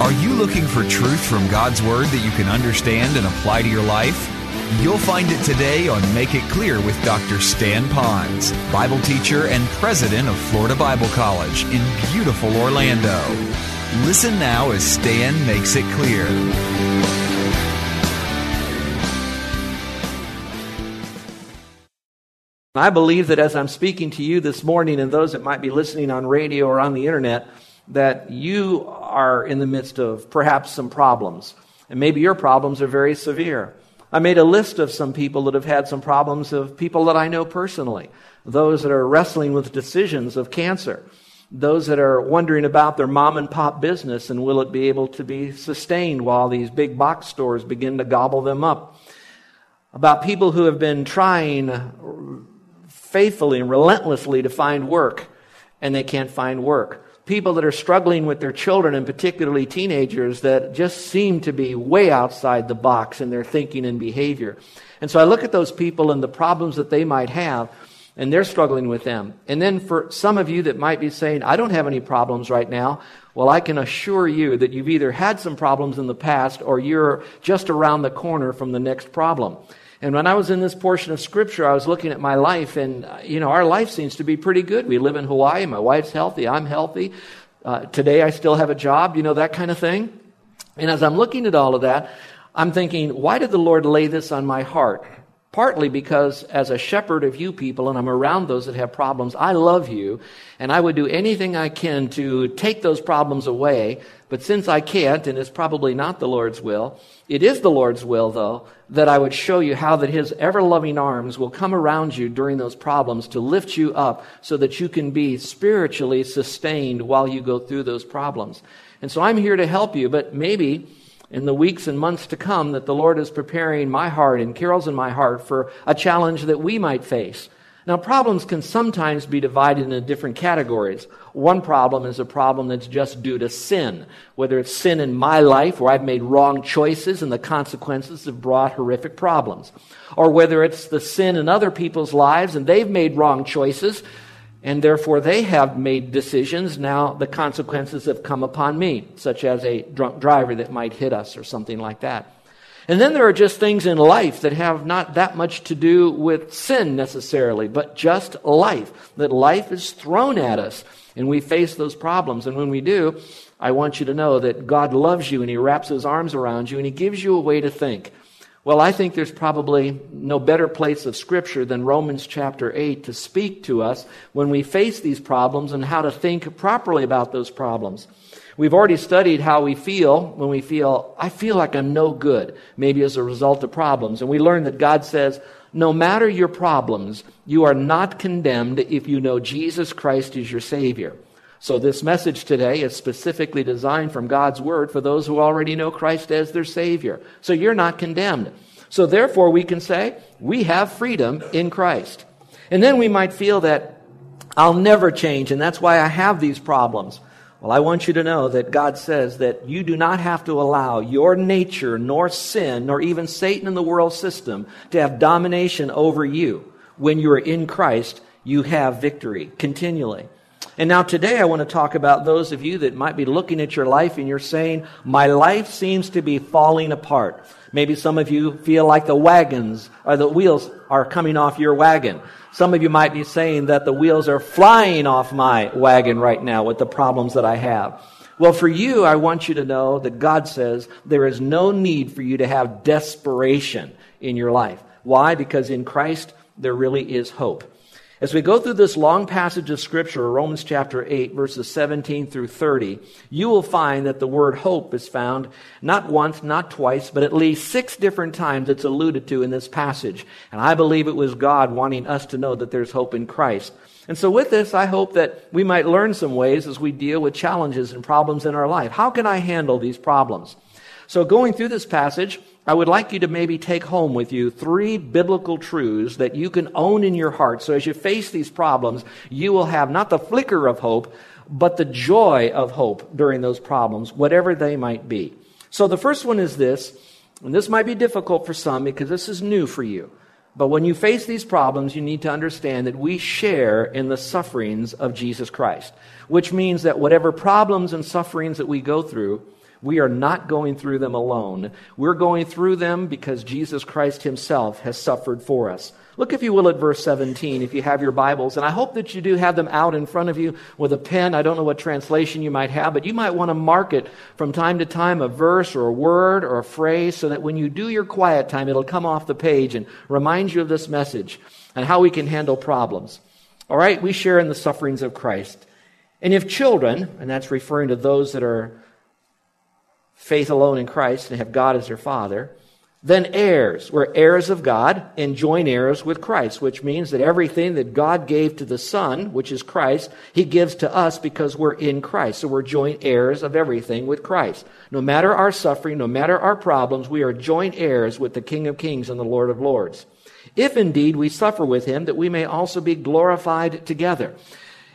Are you looking for truth from God's Word that you can understand and apply to your life? You'll find it today on Make It Clear with Dr. Stan Ponz, Bible teacher and president of Florida Bible College in beautiful Orlando. Listen now as Stan makes it clear. I believe that as I'm speaking to you this morning and those that might be listening on radio or on the internet, that you are in the midst of perhaps some problems. And maybe your problems are very severe. I made a list of some people that have had some problems of people that I know personally. Those that are wrestling with decisions of cancer. Those that are wondering about their mom and pop business and will it be able to be sustained while these big box stores begin to gobble them up. About people who have been trying faithfully and relentlessly to find work and they can't find work people that are struggling with their children, and particularly teenagers, that just seem to be way outside the box in their thinking and behavior. And so I look at those people and the problems that they might have, and they're struggling with them. And then for some of you that might be saying, I don't have any problems right now, well, I can assure you that you've either had some problems in the past or you're just around the corner from the next problem. And when I was in this portion of scripture, I was looking at my life, and, uh, you know, our life seems to be pretty good. We live in Hawaii. My wife's healthy. I'm healthy. Uh, today I still have a job, you know, that kind of thing. And as I'm looking at all of that, I'm thinking, why did the Lord lay this on my heart? Partly because as a shepherd of you people, and I'm around those that have problems, I love you, and I would do anything I can to take those problems away. But since I can't, and it's probably not the Lord's will, it is the Lord's will, though, that I would show you how that His ever loving arms will come around you during those problems to lift you up so that you can be spiritually sustained while you go through those problems. And so I'm here to help you, but maybe in the weeks and months to come that the Lord is preparing my heart and Carol's in my heart for a challenge that we might face. Now, problems can sometimes be divided into different categories. One problem is a problem that's just due to sin, whether it's sin in my life where I've made wrong choices and the consequences have brought horrific problems, or whether it's the sin in other people's lives and they've made wrong choices and therefore they have made decisions. Now the consequences have come upon me, such as a drunk driver that might hit us or something like that. And then there are just things in life that have not that much to do with sin necessarily, but just life. That life is thrown at us and we face those problems. And when we do, I want you to know that God loves you and He wraps His arms around you and He gives you a way to think. Well, I think there's probably no better place of Scripture than Romans chapter 8 to speak to us when we face these problems and how to think properly about those problems. We've already studied how we feel when we feel, I feel like I'm no good, maybe as a result of problems. And we learned that God says, no matter your problems, you are not condemned if you know Jesus Christ is your Savior. So this message today is specifically designed from God's Word for those who already know Christ as their Savior. So you're not condemned. So therefore we can say, we have freedom in Christ. And then we might feel that I'll never change, and that's why I have these problems. Well, I want you to know that God says that you do not have to allow your nature, nor sin, nor even Satan in the world system to have domination over you. When you are in Christ, you have victory continually. And now today I want to talk about those of you that might be looking at your life and you're saying, my life seems to be falling apart. Maybe some of you feel like the wagons or the wheels are coming off your wagon. Some of you might be saying that the wheels are flying off my wagon right now with the problems that I have. Well, for you, I want you to know that God says there is no need for you to have desperation in your life. Why? Because in Christ, there really is hope. As we go through this long passage of Scripture, Romans chapter 8, verses 17 through 30, you will find that the word hope is found not once, not twice, but at least six different times it's alluded to in this passage. And I believe it was God wanting us to know that there's hope in Christ. And so with this, I hope that we might learn some ways as we deal with challenges and problems in our life. How can I handle these problems? So going through this passage, I would like you to maybe take home with you three biblical truths that you can own in your heart. So as you face these problems, you will have not the flicker of hope, but the joy of hope during those problems, whatever they might be. So the first one is this, and this might be difficult for some because this is new for you. But when you face these problems, you need to understand that we share in the sufferings of Jesus Christ, which means that whatever problems and sufferings that we go through, we are not going through them alone. We're going through them because Jesus Christ Himself has suffered for us. Look, if you will, at verse 17, if you have your Bibles. And I hope that you do have them out in front of you with a pen. I don't know what translation you might have, but you might want to mark it from time to time a verse or a word or a phrase so that when you do your quiet time, it'll come off the page and remind you of this message and how we can handle problems. All right, we share in the sufferings of Christ. And if children, and that's referring to those that are faith alone in Christ and have God as their Father, then heirs. We're heirs of God and joint heirs with Christ, which means that everything that God gave to the Son, which is Christ, He gives to us because we're in Christ. So we're joint heirs of everything with Christ. No matter our suffering, no matter our problems, we are joint heirs with the King of Kings and the Lord of Lords. If indeed we suffer with Him, that we may also be glorified together.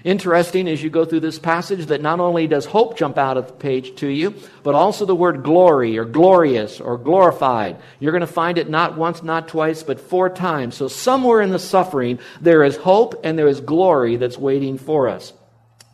Interesting as you go through this passage that not only does hope jump out of the page to you, but also the word glory or glorious or glorified. You're going to find it not once, not twice, but four times. So somewhere in the suffering, there is hope and there is glory that's waiting for us.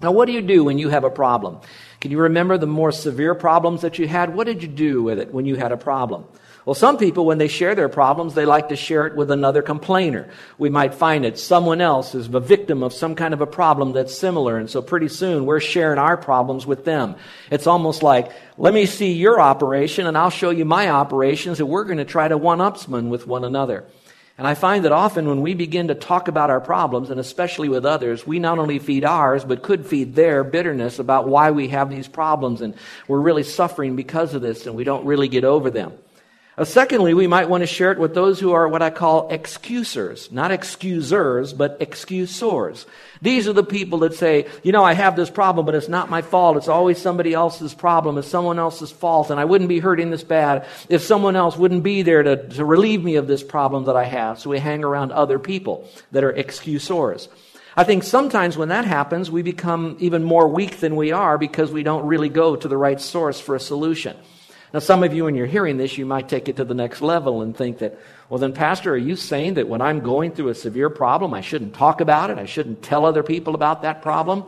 Now, what do you do when you have a problem? Can you remember the more severe problems that you had? What did you do with it when you had a problem? Well, some people, when they share their problems, they like to share it with another complainer. We might find that someone else is a victim of some kind of a problem that's similar, and so pretty soon we're sharing our problems with them. It's almost like, let me see your operation, and I'll show you my operations, and we're going to try to one-upsman with one another. And I find that often when we begin to talk about our problems, and especially with others, we not only feed ours, but could feed their bitterness about why we have these problems, and we're really suffering because of this, and we don't really get over them. Uh, secondly, we might want to share it with those who are what I call excusers. Not excusers, but excusors. These are the people that say, you know, I have this problem, but it's not my fault. It's always somebody else's problem. It's someone else's fault. And I wouldn't be hurting this bad if someone else wouldn't be there to, to relieve me of this problem that I have. So we hang around other people that are excusors. I think sometimes when that happens, we become even more weak than we are because we don't really go to the right source for a solution. Now, some of you, when you're hearing this, you might take it to the next level and think that, well, then, Pastor, are you saying that when I'm going through a severe problem, I shouldn't talk about it? I shouldn't tell other people about that problem?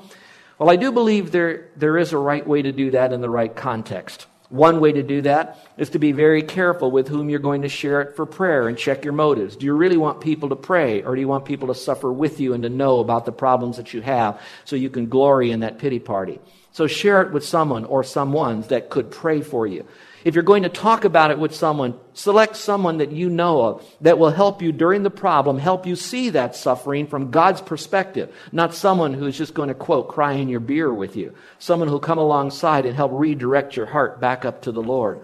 Well, I do believe there, there is a right way to do that in the right context. One way to do that is to be very careful with whom you're going to share it for prayer and check your motives. Do you really want people to pray, or do you want people to suffer with you and to know about the problems that you have so you can glory in that pity party? So share it with someone or someones that could pray for you. If you're going to talk about it with someone, select someone that you know of that will help you during the problem, help you see that suffering from God's perspective, not someone who's just going to, quote, cry in your beer with you. Someone who'll come alongside and help redirect your heart back up to the Lord.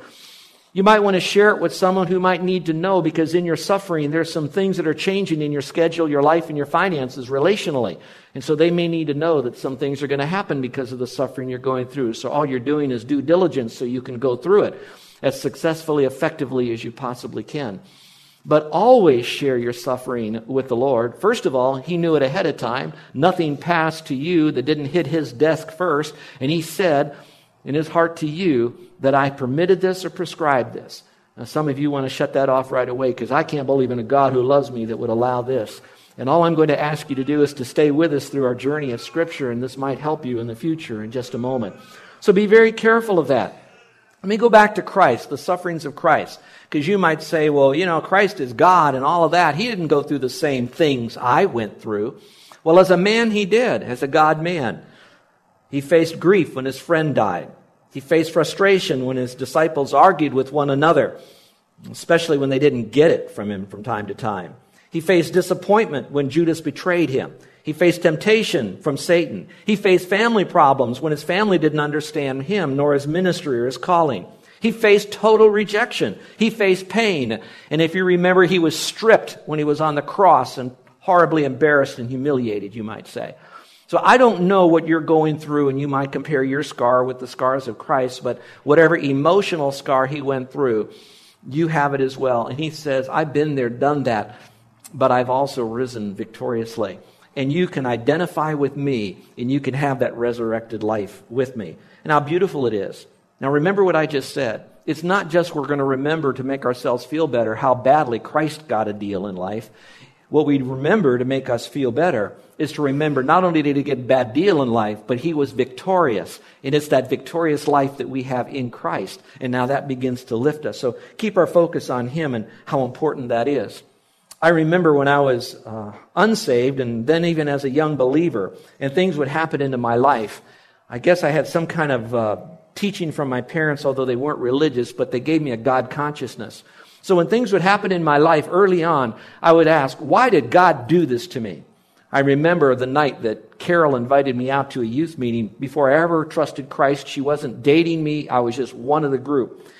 You might want to share it with someone who might need to know because in your suffering, there's some things that are changing in your schedule, your life, and your finances relationally. And so they may need to know that some things are going to happen because of the suffering you're going through. So all you're doing is due diligence so you can go through it as successfully, effectively as you possibly can. But always share your suffering with the Lord. First of all, He knew it ahead of time. Nothing passed to you that didn't hit His desk first. And He said in His heart to you, that I permitted this or prescribed this. Now, some of you want to shut that off right away because I can't believe in a God who loves me that would allow this. And all I'm going to ask you to do is to stay with us through our journey of Scripture, and this might help you in the future in just a moment. So be very careful of that. Let me go back to Christ, the sufferings of Christ, because you might say, well, you know, Christ is God and all of that. He didn't go through the same things I went through. Well, as a man, he did, as a God man. He faced grief when his friend died. He faced frustration when his disciples argued with one another, especially when they didn't get it from him from time to time. He faced disappointment when Judas betrayed him. He faced temptation from Satan. He faced family problems when his family didn't understand him nor his ministry or his calling. He faced total rejection. He faced pain. And if you remember, he was stripped when he was on the cross and horribly embarrassed and humiliated, you might say. So I don't know what you're going through, and you might compare your scar with the scars of Christ, but whatever emotional scar he went through, you have it as well. And he says, I've been there, done that, but I've also risen victoriously and you can identify with me and you can have that resurrected life with me. And how beautiful it is. Now, remember what I just said. It's not just we're going to remember to make ourselves feel better how badly Christ got a deal in life. What we remember to make us feel better is to remember not only did he get a bad deal in life, but he was victorious. And it's that victorious life that we have in Christ. And now that begins to lift us. So keep our focus on him and how important that is. I remember when I was uh, unsaved, and then even as a young believer, and things would happen into my life. I guess I had some kind of uh, teaching from my parents, although they weren't religious, but they gave me a God consciousness. So when things would happen in my life early on, I would ask, why did God do this to me? I remember the night that Carol invited me out to a youth meeting. Before I ever trusted Christ, she wasn't dating me. I was just one of the group.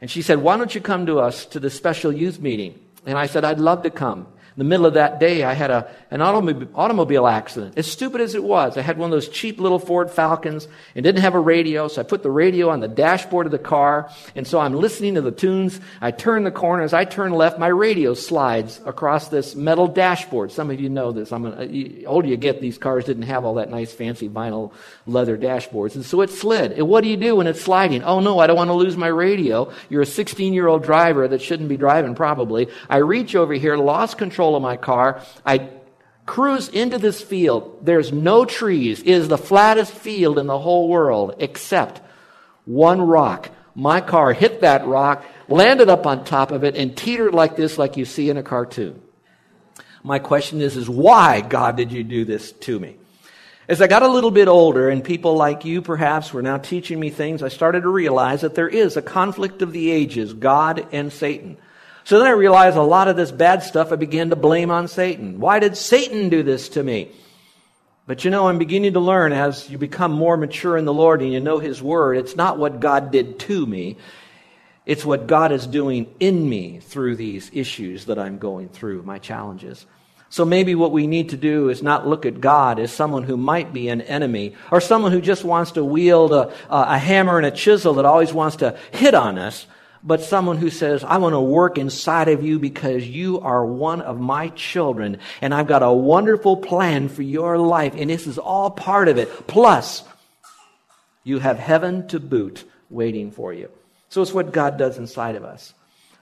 And she said, why don't you come to us to the special youth meeting? And I said, I'd love to come. The middle of that day, I had a, an automobile, accident. As stupid as it was, I had one of those cheap little Ford Falcons and didn't have a radio, so I put the radio on the dashboard of the car, and so I'm listening to the tunes. I turn the corner. As I turn left, my radio slides across this metal dashboard. Some of you know this. I'm the older you get, these cars didn't have all that nice fancy vinyl leather dashboards, and so it slid. And what do you do when it's sliding? Oh no, I don't want to lose my radio. You're a 16 year old driver that shouldn't be driving probably. I reach over here, lost control control of my car. I cruise into this field. There's no trees. It is the flattest field in the whole world except one rock. My car hit that rock, landed up on top of it, and teetered like this, like you see in a cartoon. My question is, is why, God, did you do this to me? As I got a little bit older, and people like you perhaps were now teaching me things, I started to realize that there is a conflict of the ages, God and Satan. So then I realized a lot of this bad stuff I began to blame on Satan. Why did Satan do this to me? But you know, I'm beginning to learn as you become more mature in the Lord and you know His Word, it's not what God did to me. It's what God is doing in me through these issues that I'm going through, my challenges. So maybe what we need to do is not look at God as someone who might be an enemy or someone who just wants to wield a, a hammer and a chisel that always wants to hit on us, but someone who says, I want to work inside of you because you are one of my children and I've got a wonderful plan for your life and this is all part of it. Plus, you have heaven to boot waiting for you. So it's what God does inside of us.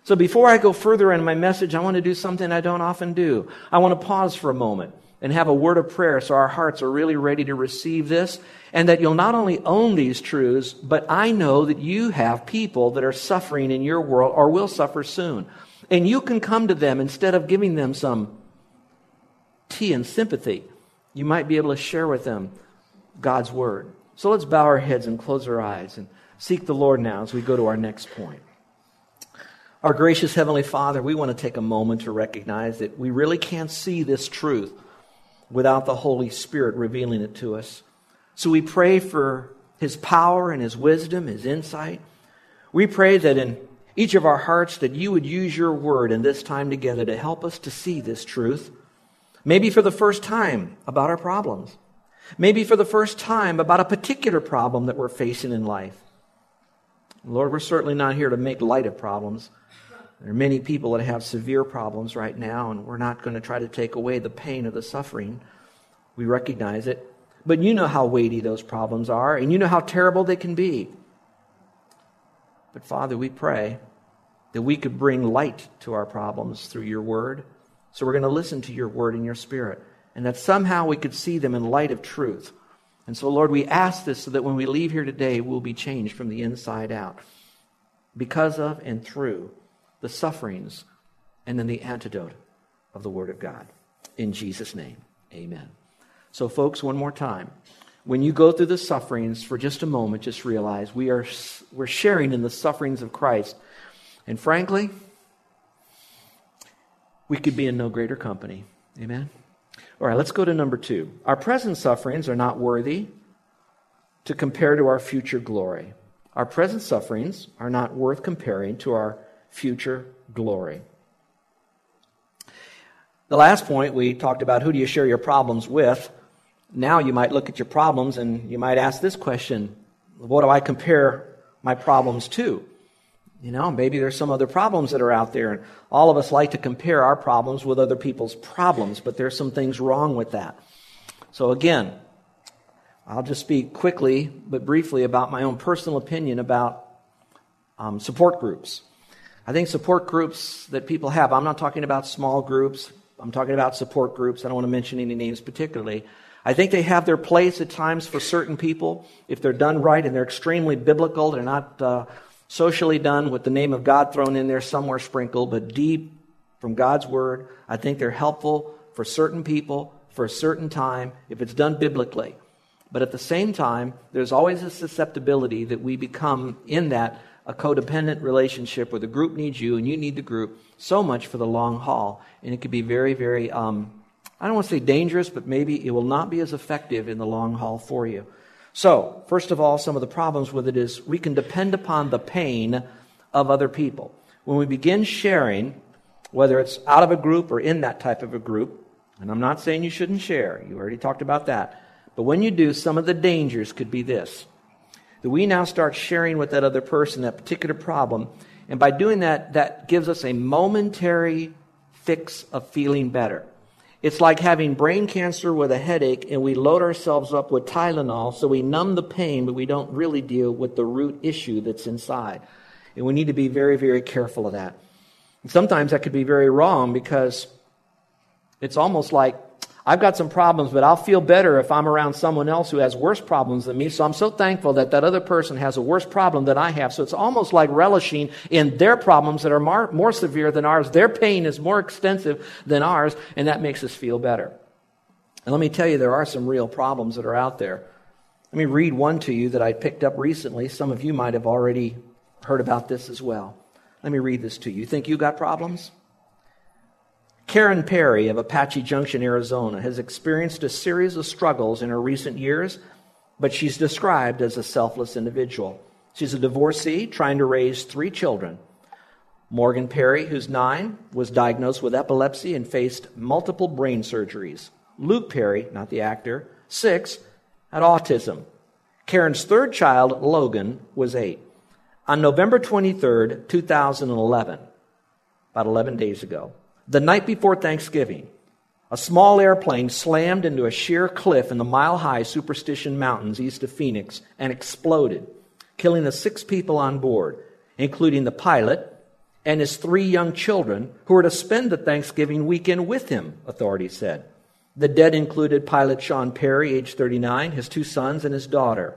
So before I go further in my message, I want to do something I don't often do. I want to pause for a moment and have a word of prayer so our hearts are really ready to receive this and that you'll not only own these truths, but I know that you have people that are suffering in your world or will suffer soon. And you can come to them instead of giving them some tea and sympathy. You might be able to share with them God's word. So let's bow our heads and close our eyes and seek the Lord now as we go to our next point. Our gracious Heavenly Father, we want to take a moment to recognize that we really can't see this truth without the Holy Spirit revealing it to us. So we pray for his power and his wisdom, his insight. We pray that in each of our hearts that you would use your word in this time together to help us to see this truth. Maybe for the first time about our problems. Maybe for the first time about a particular problem that we're facing in life. Lord, we're certainly not here to make light of problems. There are many people that have severe problems right now, and we're not going to try to take away the pain or the suffering. We recognize it. But you know how weighty those problems are, and you know how terrible they can be. But Father, we pray that we could bring light to our problems through your word. So we're going to listen to your word and your spirit, and that somehow we could see them in light of truth. And so, Lord, we ask this so that when we leave here today, we'll be changed from the inside out because of and through the sufferings and then the antidote of the Word of God. In Jesus' name, amen. So, folks, one more time. When you go through the sufferings for just a moment, just realize we are we're sharing in the sufferings of Christ. And frankly, we could be in no greater company. Amen? All right, let's go to number two. Our present sufferings are not worthy to compare to our future glory. Our present sufferings are not worth comparing to our future glory. The last point, we talked about who do you share your problems with. Now you might look at your problems and you might ask this question What do I compare my problems to? You know, maybe there's some other problems that are out there, and all of us like to compare our problems with other people's problems, but there's some things wrong with that. So, again, I'll just speak quickly but briefly about my own personal opinion about um, support groups. I think support groups that people have, I'm not talking about small groups, I'm talking about support groups. I don't want to mention any names particularly. I think they have their place at times for certain people if they're done right and they're extremely biblical. They're not uh, socially done with the name of God thrown in there somewhere sprinkled, but deep from God's word. I think they're helpful for certain people for a certain time if it's done biblically. But at the same time, there's always a susceptibility that we become in that a codependent relationship where the group needs you and you need the group so much for the long haul. And it can be very, very, um, I don't want to say dangerous, but maybe it will not be as effective in the long haul for you. So, first of all, some of the problems with it is we can depend upon the pain of other people. When we begin sharing, whether it's out of a group or in that type of a group, and I'm not saying you shouldn't share, you already talked about that. But when you do, some of the dangers could be this that we now start sharing with that other person that particular problem. And by doing that, that gives us a momentary fix of feeling better. It's like having brain cancer with a headache and we load ourselves up with Tylenol so we numb the pain, but we don't really deal with the root issue that's inside. And we need to be very, very careful of that. Sometimes that could be very wrong because it's almost like I've got some problems, but I'll feel better if I'm around someone else who has worse problems than me. So I'm so thankful that that other person has a worse problem than I have. So it's almost like relishing in their problems that are more, more severe than ours. Their pain is more extensive than ours, and that makes us feel better. And let me tell you, there are some real problems that are out there. Let me read one to you that I picked up recently. Some of you might have already heard about this as well. Let me read this to you. You think you got problems? Karen Perry of Apache Junction, Arizona, has experienced a series of struggles in her recent years, but she's described as a selfless individual. She's a divorcee trying to raise three children. Morgan Perry, who's nine, was diagnosed with epilepsy and faced multiple brain surgeries. Luke Perry, not the actor, six, had autism. Karen's third child, Logan, was eight. On November 23rd, 2011, about 11 days ago, the night before Thanksgiving, a small airplane slammed into a sheer cliff in the mile high Superstition Mountains east of Phoenix and exploded, killing the six people on board, including the pilot and his three young children who were to spend the Thanksgiving weekend with him, authorities said. The dead included pilot Sean Perry, age 39, his two sons, and his daughter.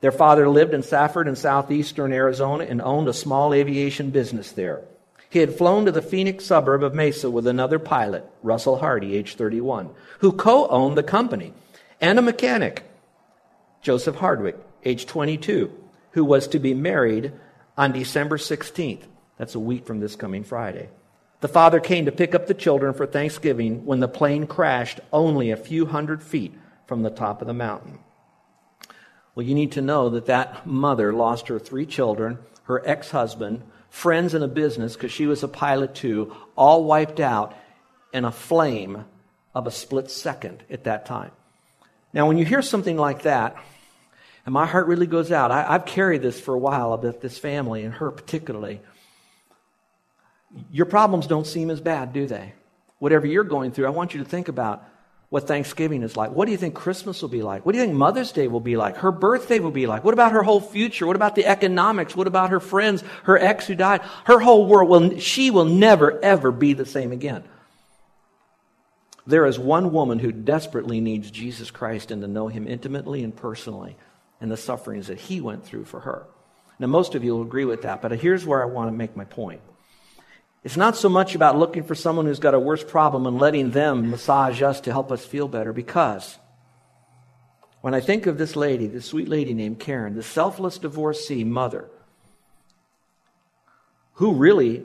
Their father lived in Safford in southeastern Arizona and owned a small aviation business there. He had flown to the Phoenix suburb of Mesa with another pilot, Russell Hardy, age 31, who co owned the company, and a mechanic, Joseph Hardwick, age 22, who was to be married on December 16th. That's a week from this coming Friday. The father came to pick up the children for Thanksgiving when the plane crashed only a few hundred feet from the top of the mountain. Well, you need to know that that mother lost her three children, her ex husband, friends in a business, because she was a pilot too, all wiped out in a flame of a split second at that time. Now, when you hear something like that, and my heart really goes out, I, have carried this for a while about this family and her particularly. Your problems don't seem as bad, do they? Whatever you're going through, I want you to think about what Thanksgiving is like. What do you think Christmas will be like? What do you think Mother's Day will be like? Her birthday will be like? What about her whole future? What about the economics? What about her friends? Her ex who died? Her whole world will, she will never ever be the same again. There is one woman who desperately needs Jesus Christ and to know him intimately and personally and the sufferings that he went through for her. Now, most of you will agree with that, but here's where I want to make my point. It's not so much about looking for someone who's got a worse problem and letting them massage us to help us feel better because when I think of this lady, this sweet lady named Karen, the selfless divorcee mother, who really,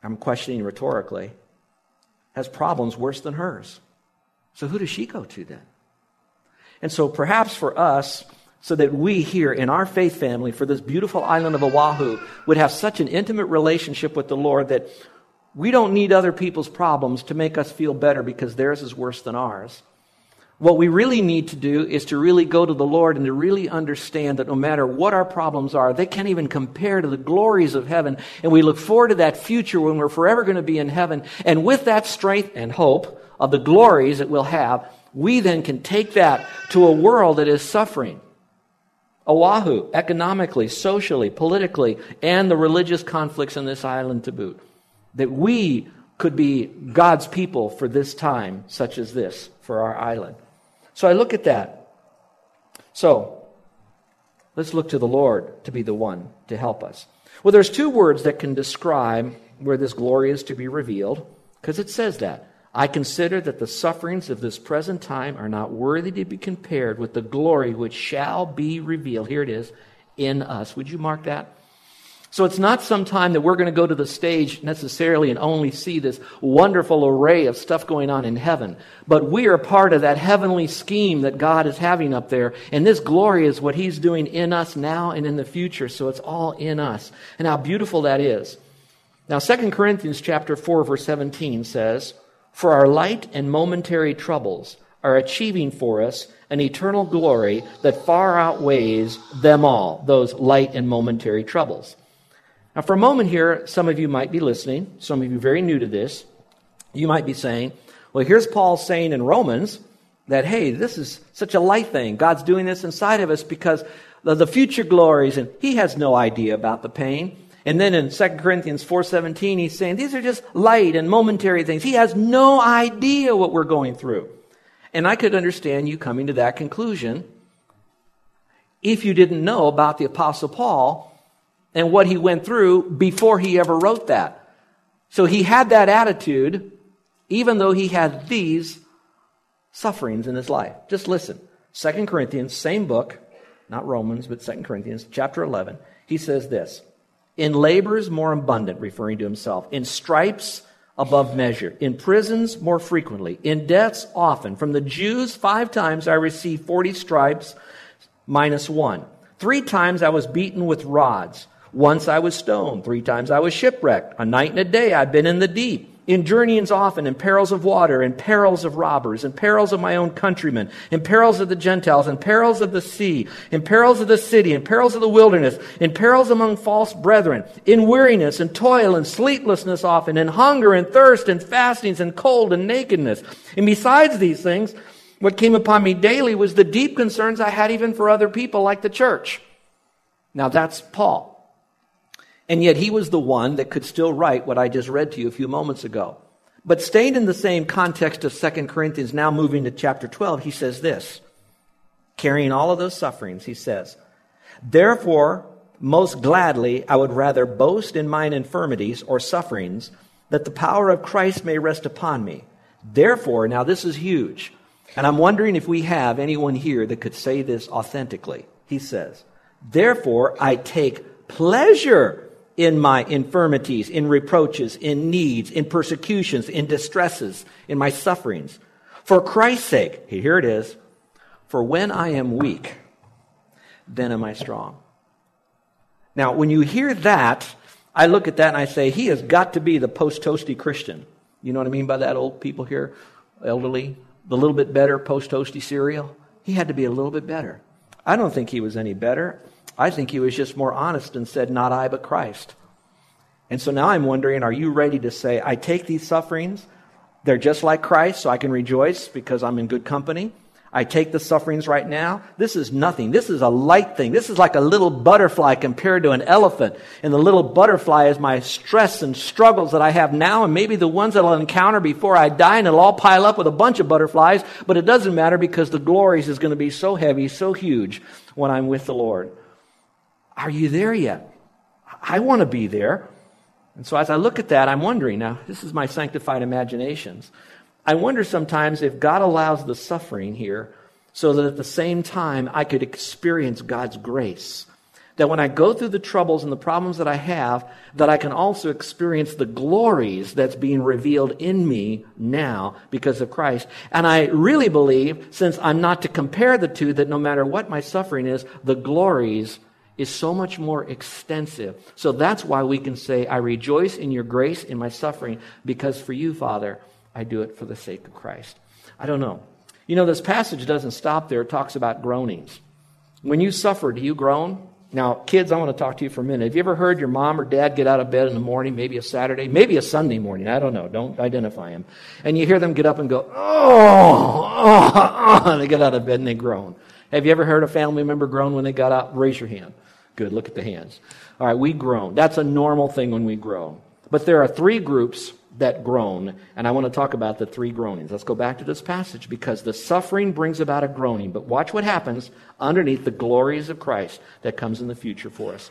I'm questioning rhetorically, has problems worse than hers. So who does she go to then? And so perhaps for us, so that we here in our faith family for this beautiful island of Oahu would have such an intimate relationship with the Lord that we don't need other people's problems to make us feel better because theirs is worse than ours. What we really need to do is to really go to the Lord and to really understand that no matter what our problems are, they can't even compare to the glories of heaven. And we look forward to that future when we're forever going to be in heaven. And with that strength and hope of the glories that we'll have, we then can take that to a world that is suffering. Oahu, economically, socially, politically, and the religious conflicts in this island to boot. That we could be God's people for this time, such as this, for our island. So I look at that. So, let's look to the Lord to be the one to help us. Well, there's two words that can describe where this glory is to be revealed, because it says that. I consider that the sufferings of this present time are not worthy to be compared with the glory which shall be revealed. Here it is, in us. Would you mark that? So it's not some time that we're going to go to the stage necessarily and only see this wonderful array of stuff going on in heaven. But we are part of that heavenly scheme that God is having up there. And this glory is what He's doing in us now and in the future. So it's all in us. And how beautiful that is. Now, 2 Corinthians chapter 4, verse 17 says, for our light and momentary troubles are achieving for us an eternal glory that far outweighs them all, those light and momentary troubles. Now, for a moment here, some of you might be listening, some of you very new to this. You might be saying, well, here's Paul saying in Romans that, hey, this is such a light thing. God's doing this inside of us because the future glories, and he has no idea about the pain. And then in 2 Corinthians 4:17 he's saying these are just light and momentary things. He has no idea what we're going through. And I could understand you coming to that conclusion if you didn't know about the apostle Paul and what he went through before he ever wrote that. So he had that attitude even though he had these sufferings in his life. Just listen. 2 Corinthians, same book, not Romans, but 2 Corinthians, chapter 11. He says this in labors more abundant, referring to himself, in stripes above measure, in prisons more frequently, in deaths often. From the Jews, five times I received 40 stripes minus one. Three times I was beaten with rods. Once I was stoned. Three times I was shipwrecked. A night and a day I've been in the deep in journeyings often, in perils of water, in perils of robbers, in perils of my own countrymen, in perils of the Gentiles, in perils of the sea, in perils of the city, in perils of the wilderness, in perils among false brethren, in weariness and toil and sleeplessness often, in hunger and thirst and fastings and cold and nakedness. And besides these things, what came upon me daily was the deep concerns I had even for other people like the church. Now that's Paul. And yet he was the one that could still write what I just read to you a few moments ago. But staying in the same context of 2 Corinthians, now moving to chapter 12, he says this. Carrying all of those sufferings, he says, Therefore, most gladly, I would rather boast in mine infirmities or sufferings, that the power of Christ may rest upon me. Therefore, now this is huge. And I'm wondering if we have anyone here that could say this authentically. He says, Therefore, I take pleasure in my infirmities, in reproaches, in needs, in persecutions, in distresses, in my sufferings. For Christ's sake, here it is, for when I am weak, then am I strong. Now, when you hear that, I look at that and I say, he has got to be the post toasty Christian. You know what I mean by that, old people here, elderly? The little bit better post toasty cereal? He had to be a little bit better. I don't think he was any better. I think he was just more honest and said, Not I, but Christ. And so now I'm wondering, are you ready to say, I take these sufferings, they're just like Christ, so I can rejoice because I'm in good company? I take the sufferings right now. This is nothing. This is a light thing. This is like a little butterfly compared to an elephant. And the little butterfly is my stress and struggles that I have now, and maybe the ones that I'll encounter before I die, and it'll all pile up with a bunch of butterflies. But it doesn't matter because the glories is going to be so heavy, so huge when I'm with the Lord. Are you there yet? I want to be there. And so as I look at that, I'm wondering now, this is my sanctified imaginations. I wonder sometimes if God allows the suffering here so that at the same time I could experience God's grace. That when I go through the troubles and the problems that I have, that I can also experience the glories that's being revealed in me now because of Christ. And I really believe, since I'm not to compare the two, that no matter what my suffering is, the glories is so much more extensive. So that's why we can say, I rejoice in your grace in my suffering, because for you, Father, I do it for the sake of Christ. I don't know. You know, this passage doesn't stop there. It talks about groanings. When you suffer, do you groan? Now, kids, I want to talk to you for a minute. Have you ever heard your mom or dad get out of bed in the morning, maybe a Saturday, maybe a Sunday morning? I don't know. Don't identify them. And you hear them get up and go, oh, oh, oh, and they get out of bed and they groan. Have you ever heard a family member groan when they got up? Raise your hand. Good. Look at the hands. All right, we groan. That's a normal thing when we groan. But there are three groups that groan, and I want to talk about the three groanings. Let's go back to this passage because the suffering brings about a groaning. But watch what happens underneath the glories of Christ that comes in the future for us.